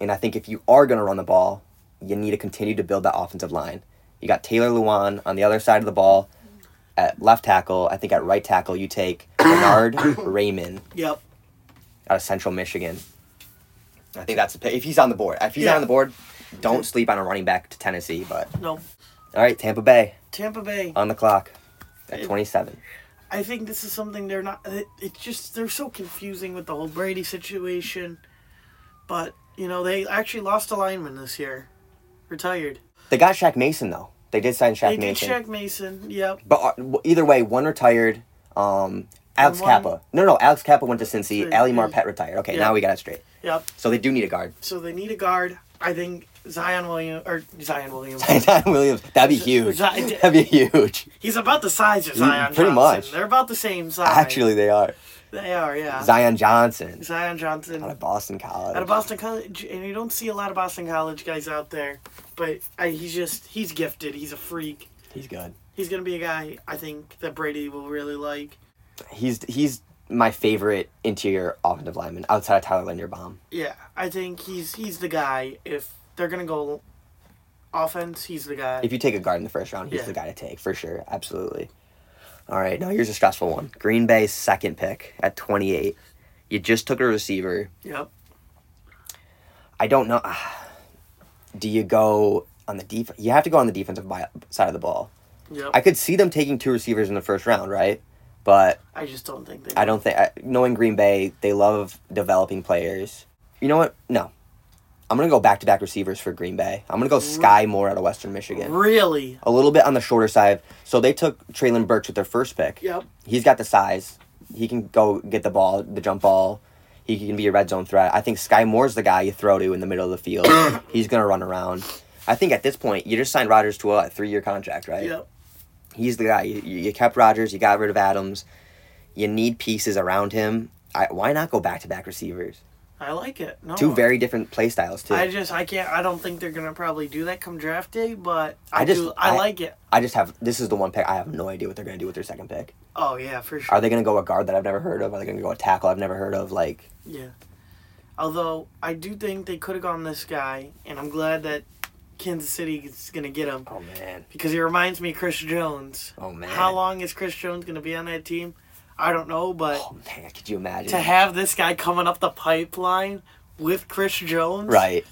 And I think if you are going to run the ball, you need to continue to build that offensive line. You got Taylor Lewan on the other side of the ball at left tackle. I think at right tackle, you take Bernhard Raimann Yep. out of Central Michigan. I think that's the pick. If he's on the board, if he's not Yeah. on the board, don't sleep on a running back to Tennessee. But No. all right, Tampa Bay Tampa Bay. on the clock at It- 27. I think this is something they're not. It, it's just they're so confusing with the whole Brady situation. But you know they actually lost a lineman this year. retired. They got Shaq Mason though. They did sign Shaq They did Mason. Shaq Mason. Yep. But uh, w- either way, one retired. Um, Alex one- Cappa. No, no, Alex Cappa went to Cincy. Cincy. Ali Marpet retired. Okay, Yeah. now we got it straight. Yep. So they do need a guard. So they need a guard. I think Zion Williams or Zion Williams. Zion Williams. That'd be huge. Zion- That'd be huge. He's about the size of Zion. pretty Johnson. much. They're about the same size. Actually, they are. they are. Yeah. Zion Johnson Zion Johnson. out of Boston College. Out of Boston College, and you don't see a lot of Boston College guys out there, but I, he's just he's gifted. He's a freak. He's good. He's gonna be a guy I think that Brady will really like. He's he's my favorite interior offensive lineman outside of Tyler Linderbaum. Yeah, I think he's he's the guy. If they're gonna go offense, he's the guy. If you take a guard in the first round, he's Yeah. the guy to take for sure. Absolutely. All right, now here's a stressful one. Green Bay's second pick at 28. You just took a receiver. yep. I don't know. Do you go on the def? You have to go on the defensive side of the ball. Yep. I could see them taking two receivers in the first round, right? But I just don't think they. I don't think I, knowing Green Bay, they love developing players. You know what? No, I'm gonna go back to back receivers for Green Bay. I'm gonna go Skyy Moore out of Western Michigan. really. A little bit on the shorter side. So they took Treylon Burks with their first pick. Yep. He's got the size. He can go get the ball, the jump ball. He can be a red zone threat. I think Skyy Moore's the guy you throw to in the middle of the field. He's gonna run around. I think at this point you just signed Rodgers to a three year contract, right? Yep. He's the guy. You, you kept Rodgers. You got rid of Adams. You need pieces around him. I, why not go back to back receivers? I like it. No. Two very different play styles too. I just I can't I don't think they're gonna probably do that come draft day, but I, I just- do I, I- like it. I just have this is the one pick I have no idea what they're gonna do with their second pick. Oh yeah, for sure. Are they gonna go a guard that I've never heard of? Are they gonna go a tackle I've never heard of? Like Yeah. Although I do think they could have gone this guy, and I'm glad that Kansas City is gonna get him oh man, because he reminds me of Chris Jones. oh man, How long is Chris Jones gonna be on that team? I don't know, but Oh man, could you imagine? to have this guy coming up the pipeline with Chris Jones, right,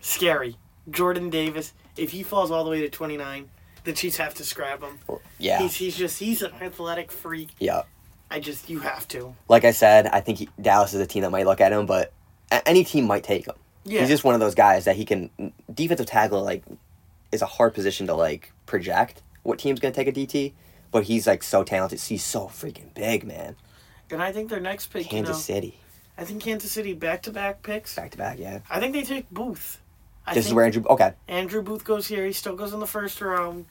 Scary. Jordan Davis. If he falls all the way to 29, the Chiefs have to scrap him. yeah, He's he's just he's an athletic freak. yeah. I just you have to. Like I said, I think he, Dallas is a team that might look at him, but any team might take him. Yeah. He's just one of those guys that he can defensive tackle like is a hard position to like project what team's gonna take a DT, but he's like so talented. He's so freaking big, man. and I think their next pick, Kansas you know, City, I think Kansas City back to back picks. back to back, yeah. I think they take Booth. I this is where Andrew. Okay, Andrew Booth goes here. He still goes in the first round,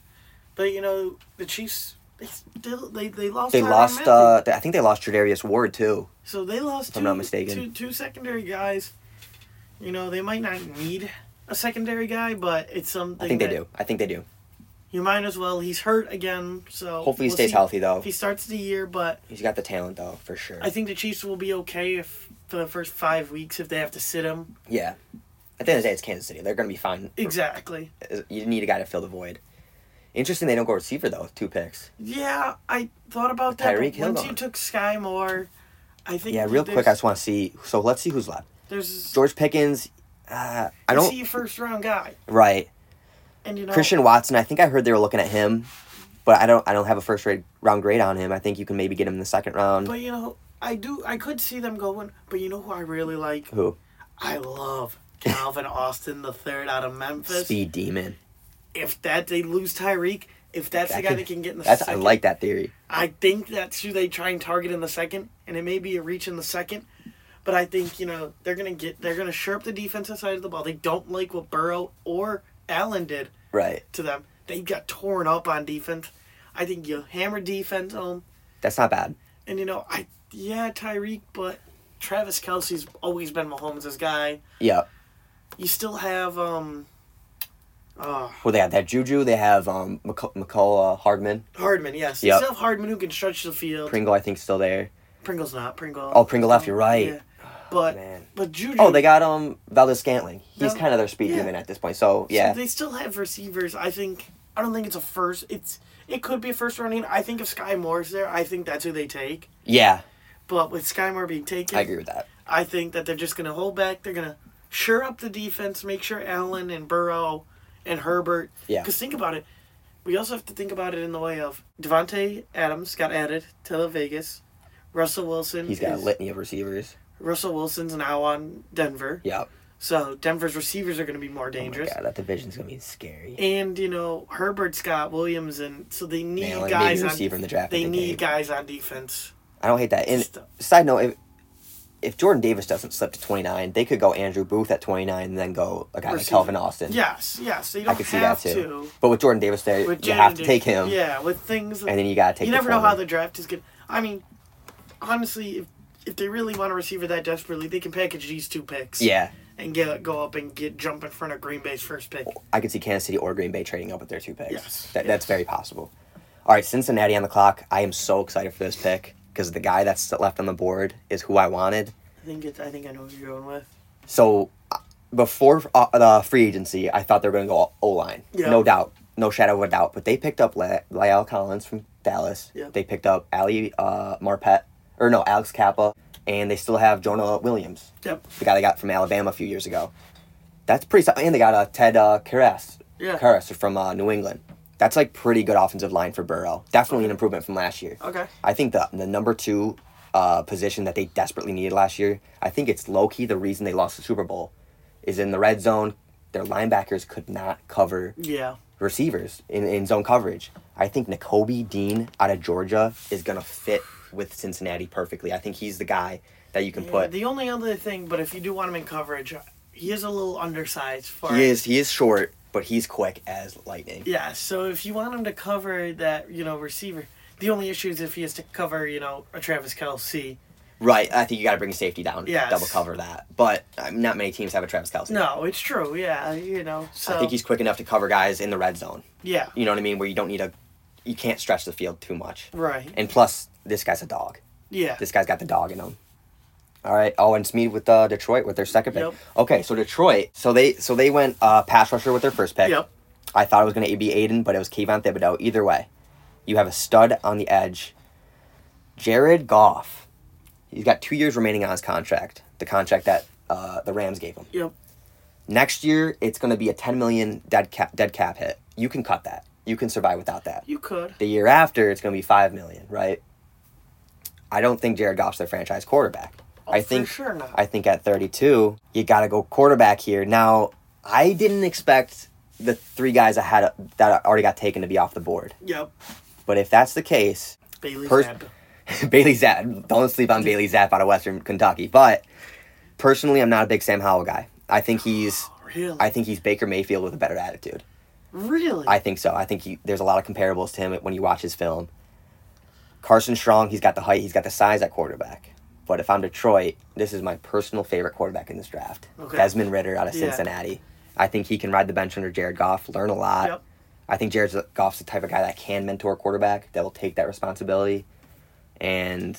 but you know the Chiefs. They still they, they lost. they lost. Uh I think they lost Tre'Davious Ward too. so they lost. if two, I'm not mistaken. two two secondary guys. You know they might not need a secondary guy, but it's something. I think they do. I think they do. You might as well. He's hurt again, so Hopefully he we'll stays see healthy though. If he starts the year, but He's got the talent though, for sure. I think the Chiefs will be okay if for the first five weeks if they have to sit him. yeah. At the end of the day, it's Kansas City. They're gonna be fine. Exactly. You need a guy to fill the void. Interesting, they don't go receiver though. with Two picks. Yeah, I thought about that. Tyreek Hill once you took Skyy Moore, I think Yeah, real quick, I just want to see. So let's see who's left. There's George Pickens. Uh, I don't. see a first round guy? Right. And you know Christian Watson. I think I heard they were looking at him, but I don't. I don't have a first rate round grade on him. I think you can maybe get him in the second round. But you know, I do I could see them going, but you know who I really like? Who? I love Calvin Austin the third out of Memphis. Speed demon. If that they lose Tyreek, if that's the guy could- that can get in the That's. I like that theory. I think that's who they try and target in the second, and it may be a reach in the second. But I think you know they're gonna get they're gonna shore up the defensive side of the ball. They don't like what Burrow or Allen did Right. to them. They got torn up on defense. I think you hammer defense home, That's not bad. and you know I yeah Tyreek, but Travis Kelce's always been Mahomes' guy. Yeah. You still have um, uh, Well, they have that Juju. They have um McC- Mecole Hardman. Hardman. Yes, Yep. you still have Hardman who can stretch the field. Pringle, I think, still there. Pringle's not Pringle. Oh, Pringle left. You're right. Yeah. But Man. but Juju. Oh, they got um Valdes-Scantling. He's No, kind of their speed yeah. demon at this point. So yeah, So they still have receivers. I think. I don't think it's a first. It's it could be a first round. I think if Skyy Moore's there, I think that's who they take. yeah, But with Skyy Moore being taken, I agree with that. I think that they're just gonna hold back. They're gonna shore up the defense, make sure Allen and Burrow and Herbert. Yeah. Because think about it. We also have to think about it in the way of Davante Adams got added to Vegas. Russell Wilson. He's got a litany of receivers. Russell Wilson's now on Denver. Yeah, So Denver's receivers are going to be more Oh dangerous. god, that division's gonna be scary. and you know Herbert, Scott Williams, and so they need Man, guys on. receiver in the draft. They need take. guys on defense. I don't hate that. And Stuff. side note, if, if Jordan Davis doesn't slip to twenty nine, they could go Andrew Booth at twenty nine and then go a guy like Calvin Austin. Yes, yes. Don't I could see that too. to. But with Jordan Davis there, With you have to take him, Yeah, with things. and then you gotta take. you never know how the draft is good. I mean, honestly, if if they really want a receiver that desperately, they can package these two picks. Yeah, And get go up and get jump in front of Green Bay's first pick. I could see Kansas City or Green Bay trading up with their two picks. Yes, That, That's very possible. All right, Cincinnati on the clock. I am so excited for this pick because the guy that's left on the board is who I wanted. I think it's. I think I know who you're going with. So uh, before uh, the free agency, I thought they were going to go O line. Yeah. No doubt. No shadow of a doubt. But they picked up La- La'el Collins from Dallas. Yep. They picked up Ali uh, Marpet, or no, Alex Cappa. And they still have Jonah Williams, Yep. the guy they got from Alabama a few years ago. That's pretty solid. And they got uh, Ted uh, Karras, Yeah. Karras from uh, New England. That's like pretty good offensive line for Burrow. Definitely an improvement from last year. Okay. I think the the number two uh, position that they desperately needed last year, I think it's low key the reason they lost the Super Bowl, is in the red zone. Their linebackers could not cover Yeah. receivers in, in zone coverage. I think Nakobe Dean out of Georgia is gonna fit with Cincinnati perfectly. I think he's the guy that you can Yeah, put. the only other thing, but if you do want him in coverage, he is a little undersized for. He is he is short, but he's quick as lightning. Yeah, so if you want him to cover that, you know, receiver, the only issue is if he has to cover, you know, a Travis Kelce. Right. I think you got to bring safety down. Yes. Double cover that. But um, not many teams have a Travis Kelce. No, it's true. Yeah, you know. So I think he's quick enough to cover guys in the red zone. yeah, You know what I mean? Where you don't need a, you can't stretch the field too much. right. And plus, this guy's a dog. Yeah, This guy's got the dog in him. All right. Oh, and Smeed with uh, Detroit with their second pick. Yep. Okay, so Detroit. So they so they went uh, pass rusher with their first pick. Yep. I thought it was going to be Aidan, but it was Kayvon Thibodeaux. Either way, you have a stud on the edge. Jared Goff. He's got two years remaining on his contract. The contract that uh, the Rams gave him. Yep. Next year, it's going to be a ten million dead cap dead cap hit. You can cut that. You can survive without that. You could. The year after, it's going to be five million, right? I don't think Jared Goff's their franchise quarterback. Oh, I think sure not. I think at 32, you got to go quarterback here. Now, I didn't expect the three guys ahead had that already got taken to be off the board. Yep. But if that's the case, Bailey Pers- Zappe. Bailey Zappe, don't sleep on Bailey Zappe out of Western Kentucky. But personally, I'm not a big Sam Howell guy. I think he's Really? I think he's Baker Mayfield with a better attitude. Really? I think so. I think he, there's a lot of comparables to him when you watch his film. Carson Strong, he's got the height, he's got the size at quarterback. But if I'm Detroit, this is my personal favorite quarterback in this draft. Okay. Desmond Ridder out of Yeah. Cincinnati. I think he can ride the bench under Jared Goff, learn a lot. Yep. I think Jared Goff's the type of guy that can mentor a quarterback, that will take that responsibility. And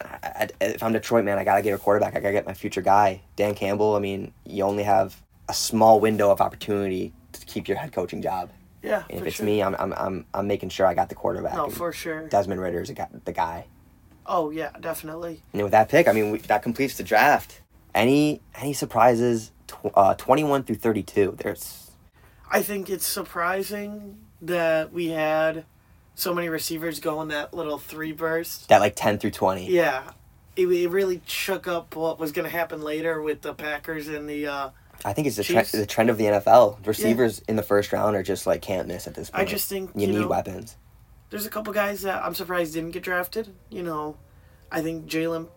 I, I, if I'm Detroit, man, I got to get a quarterback. I got to get my future guy. Dan Campbell, I mean, you only have a small window of opportunity keep your head coaching job. yeah. And if it's sure. me, I'm, I'm, I'm, I'm making sure I got the quarterback. No, for sure. Desmond Ridder is the guy. Oh yeah, definitely. And with that pick, I mean, we, that completes the draft. Any any surprises? Tw- uh, 21 through 32. There's I think it's surprising that we had so many receivers go in that little three burst. that like 10 through 20. Yeah. It, it really shook up what was going to happen later with the Packers and the. Uh, I think it's the, tre- the trend of the NFL. Receivers in the first round are just like can't miss at this point. I just think you, you, need know, weapons. there's a couple guys that I'm surprised didn't get drafted. You know, I think Jalen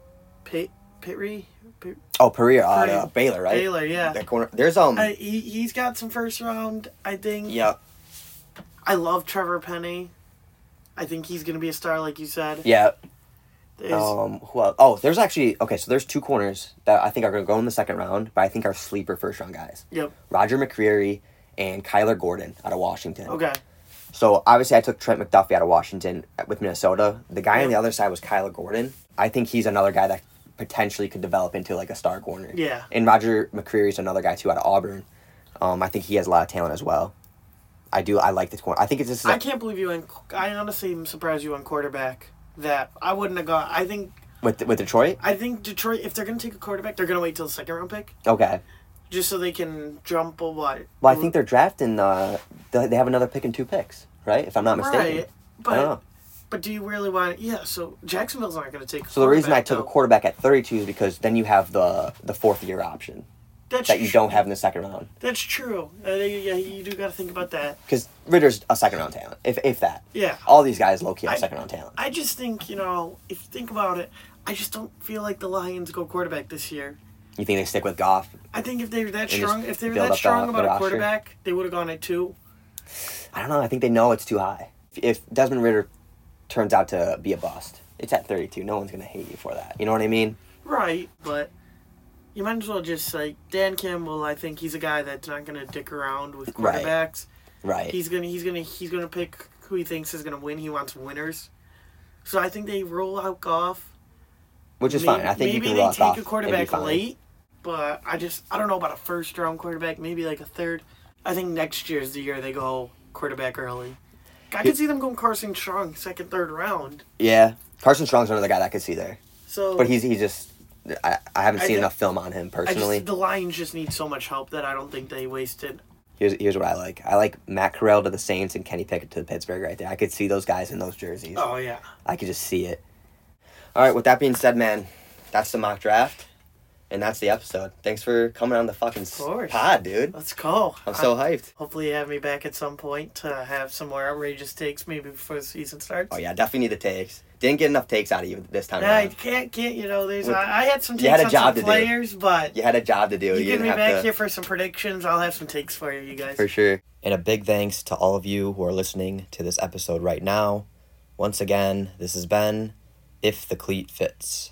Pit Pitre, Pit, Oh, Pereira, uh, Pereira. uh, Baylor, right? Baylor, yeah. That corner. There's um. I, he he's got some first round. I think. yeah, I love Trevor Penny. I think he's going to be a star, like you said. yeah. Um, who else? Oh, there's actually okay. So there's two corners that I think are going to go in the second round, but I think are sleeper first round guys. Yep. Roger McCreary and Kyler Gordon out of Washington. Okay. So obviously, I took Trent McDuffie out of Washington with Minnesota. The guy on the other side was Kyler Gordon. I think he's another guy that potentially could develop into like a star corner. Yeah. And Roger McCreary is another guy too out of Auburn. Um, I think he has a lot of talent as well. I do. I like this corner. I think it's. Is I can't believe you. I honestly am surprised you on quarterback. That I wouldn't have gone. I think. with with Detroit. I think Detroit. If they're gonna take a quarterback, they're gonna wait till the second round pick, Okay. just so they can jump a what? Well, I think they're drafting. Uh, they have another pick and two picks, right? If I'm not mistaken. right. I don't But know. but do you really want? Yeah. So Jacksonville's not gonna take. a So the reason I took a quarterback at 32 is because then you have the the fourth year option. That's that you tr- don't have in the second round. That's true. Uh, yeah, you do got to think about that. Because Ridder's a second round talent, if if that. Yeah. All these guys low key are I- second round talent. I just think you know, if you think about it, I just don't feel like the Lions go quarterback this year. You think they stick with Goff? I think if they were that strong, if they were that the- strong the about a quarterback, they would have gone at two. I don't know. I think they know it's too high. If, if Desmond Ridder turns out to be a bust, it's at 32. No one's gonna hate you for that. You know what I mean? Right, but you might as well just like Dan Campbell. I think he's a guy that's not gonna dick around with Right. quarterbacks. Right. He's gonna he's gonna he's gonna pick who he thinks is gonna win. He wants winners. So I think they roll out Goff. Which is fine. I think you maybe can they rock take off a and be quarterback fine. late, but I just I don't know about a first round quarterback. Maybe like a third. I think next year's the year they go quarterback early. I could see them going Carson Strong second, third round. Yeah. Carson Strong's another guy that I could see there, So, but he's he's just. I, I haven't seen think- enough film on him I personally. just, the Lions just need so much help that I don't think they wasted. Here's here's what I like. I like Matt Corral to the Saints and Kenny Pickett to the Pittsburgh right there. I could see those guys in those jerseys. Oh yeah, I could just see it. All right. With that being said, man, that's the mock draft, and that's the episode. Thanks for coming on the fucking pod, dude. let's go. I'm so I- hyped. hopefully you have me back at some point to have some more outrageous takes, maybe before the season starts. Oh yeah, definitely need the takes. Didn't get enough takes out of you this time. Yeah, I can't, can't you know? There's With- I, I had some takes you had a on job some to do. players, but You had a job to do. you, You, get didn't me have back to. here for some predictions. I'll have some takes for you, you guys. For sure. And a big thanks to all of you who are listening to this episode right now. Once again, this has been If the Cleat Fits.